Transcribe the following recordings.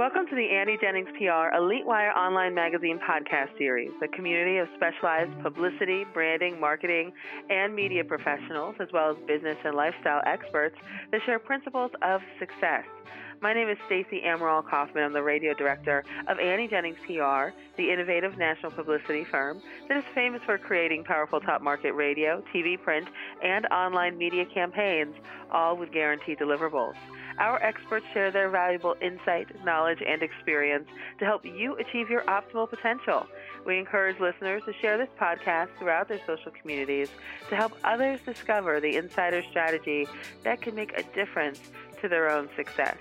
Welcome to the Annie Jennings PR Elite Wire Online Magazine podcast series, a community of specialized publicity, branding, marketing, and media professionals, as well as business and lifestyle experts that share principles of success. My name is Stacey Amaral Kaufman. I'm the radio director of Annie Jennings PR, the innovative national publicity firm that is famous for creating powerful top market radio, TV, print, and online media campaigns, all with guaranteed deliverables. Our experts share their valuable insight, knowledge, and experience to help you achieve your optimal potential. We encourage listeners to share this podcast throughout their social communities to help others discover the insider strategy that can make a difference to their own success.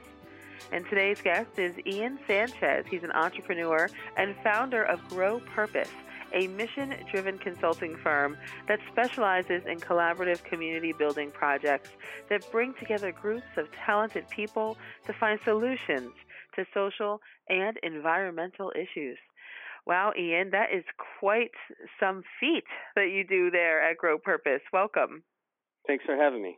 And today's guest is Ian Sanchez. He's an entrepreneur and founder of Grow Purpose, a mission driven consulting firm that specializes in collaborative community building projects that bring together groups of talented people to find solutions to social and environmental issues. Wow, Ian, that is quite some feat that you do there at Grow Purpose. Welcome. Thanks for having me.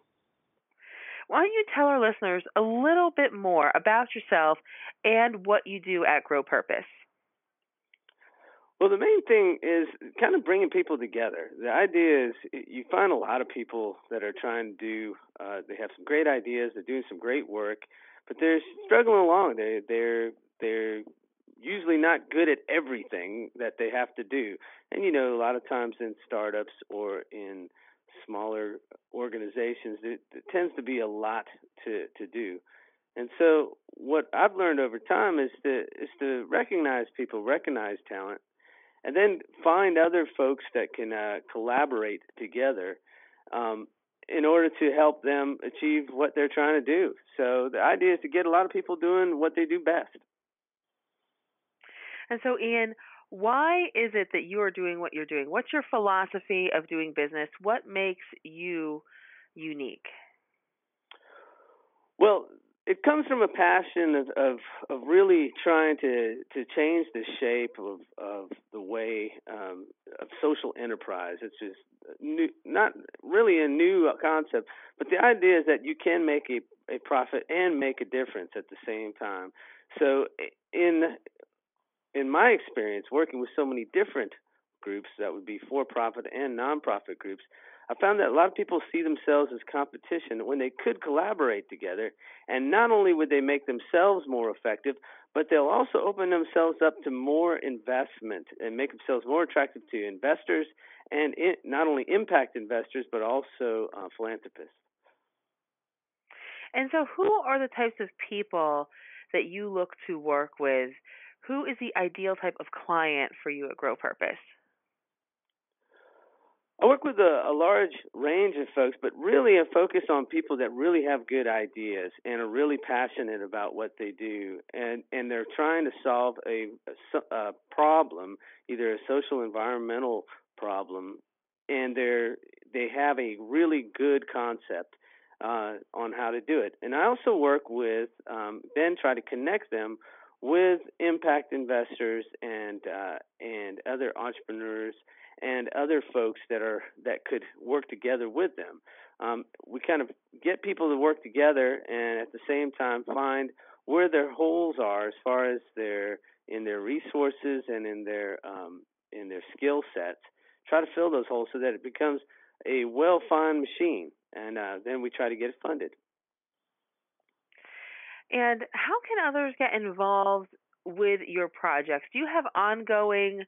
Why don't you tell our listeners a little bit more about yourself and what you do at Grow Purpose? Well, the main thing is kind of bringing people together. The idea is you find a lot of people that are trying to do. Uh, they have some great ideas. They're doing some great work, but they're struggling along. They they're they're usually not good at everything that they have to do. And you know, a lot of times in startups or in smaller organizations, it, it tends to be a lot to to do. And so, what I've learned over time is to is to recognize people, recognize talent, and then find other folks that can uh, collaborate together um, in order to help them achieve what they're trying to do. So the idea is to get a lot of people doing what they do best. And so, Ian, why is it that you are doing what you're doing? What's your philosophy of doing business? What makes you unique? Well, it comes from a passion of, of, of really trying to to change the shape of of the way um, of social enterprise. It's just new, not really a new concept, but the idea is that you can make a a profit and make a difference at the same time. So in in my experience working with so many different groups that would be for profit and nonprofit groups, I found that a lot of people see themselves as competition when they could collaborate together. And not only would they make themselves more effective, but they'll also open themselves up to more investment and make themselves more attractive to investors and it, not only impact investors, but also uh, philanthropists. And so, who are the types of people that you look to work with? Who is the ideal type of client for you at Grow Purpose? I work with a, a large range of folks, but really a focus on people that really have good ideas and are really passionate about what they do, and and they're trying to solve a, a, problem, either a social environmental problem, and they're they have a really good concept uh, on how to do it. And I also work with um, then try to connect them with impact investors and uh, and other entrepreneurs and other folks that are that could work together with them. Um, we kind of get people to work together and at the same time find where their holes are as far as their in their resources and in their um, in their skill sets. Try to fill those holes so that it becomes a well-fined machine, and uh, then we try to get it funded. And how can others get involved with your projects? Do you have ongoing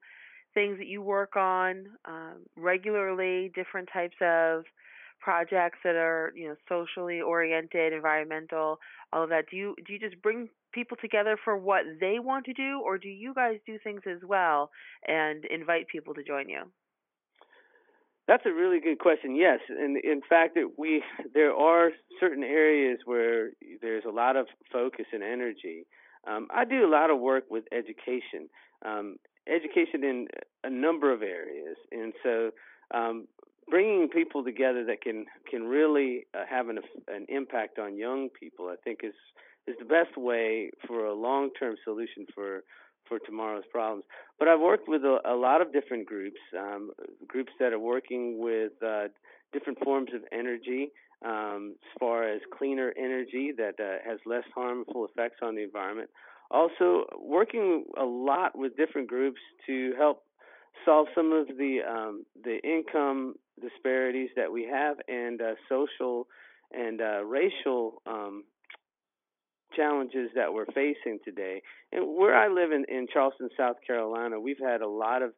things that you work on um, regularly, different types of projects that are you know socially oriented, environmental, all of that. Do you do you just bring people together for what they want to do, or do you guys do things as well and invite people to join you? That's a really good question. Yes, and in fact, it, we there are certain areas where there's a lot of focus and energy. Um, I do a lot of work with education. Um, education in a number of areas, and so um, bringing people together that can can really uh, have an an impact on young people, I think is is the best way for a long term solution for for tomorrow's problems. But I've worked with a, a lot of different groups, um, groups that are working with uh, different forms of energy, um, as far as cleaner energy that uh, has less harmful effects on the environment. also working a lot with different groups to help solve some of the um, the income disparities that we have and uh, social and uh, racial um, challenges that we're facing today. And where I live in, in Charleston, South Carolina, we've had a lot of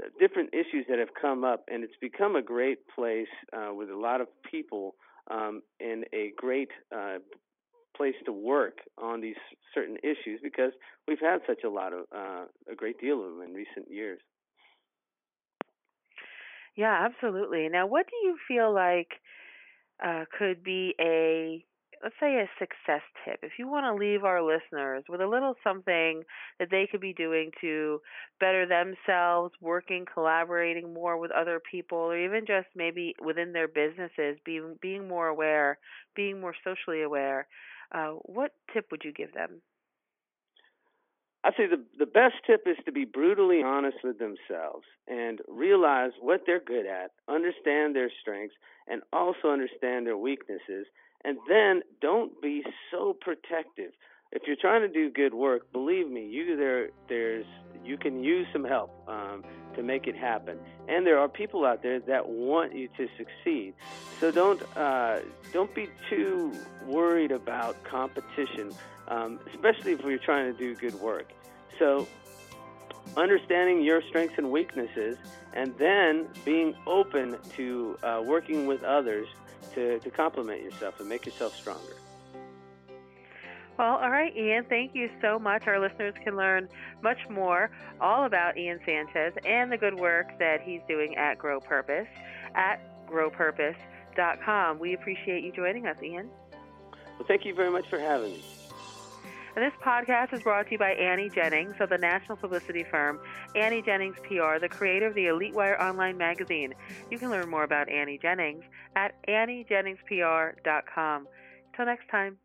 uh, different issues that have come up, and it's become a great place uh, with a lot of people um, and a great uh, place to work on these certain issues because we've had such a lot of uh, a great deal of them in recent years. Yeah, absolutely. Now, what do you feel like uh, could be a let's say a success tip if you want to leave our listeners with a little something that they could be doing to better themselves working collaborating more with other people or even just maybe within their businesses being being more aware being more socially aware uh, what tip would you give them I say the the best tip is to be brutally honest with themselves and realize what they're good at, understand their strengths, and also understand their weaknesses. And then don't be so protective. If you're trying to do good work, believe me, you there there's you can use some help um, to make it happen. And there are people out there that want you to succeed. So don't uh, don't be too worried about competition um, especially if you're trying to do good work. So, understanding your strengths and weaknesses, and then being open to uh, working with others to, to complement yourself and make yourself stronger. Well, all right, Ian, thank you so much. Our listeners can learn much more all about Ian Sanchez and the good work that he's doing at Grow Purpose at growpurpose.com. We appreciate you joining us, Ian. Well, thank you very much for having me. And this podcast is brought to you by Annie Jennings of the national publicity firm Annie Jennings PR, the creator of the Elite Wire online magazine. You can learn more about Annie Jennings at AnnieJenningsPR.com. Till next time.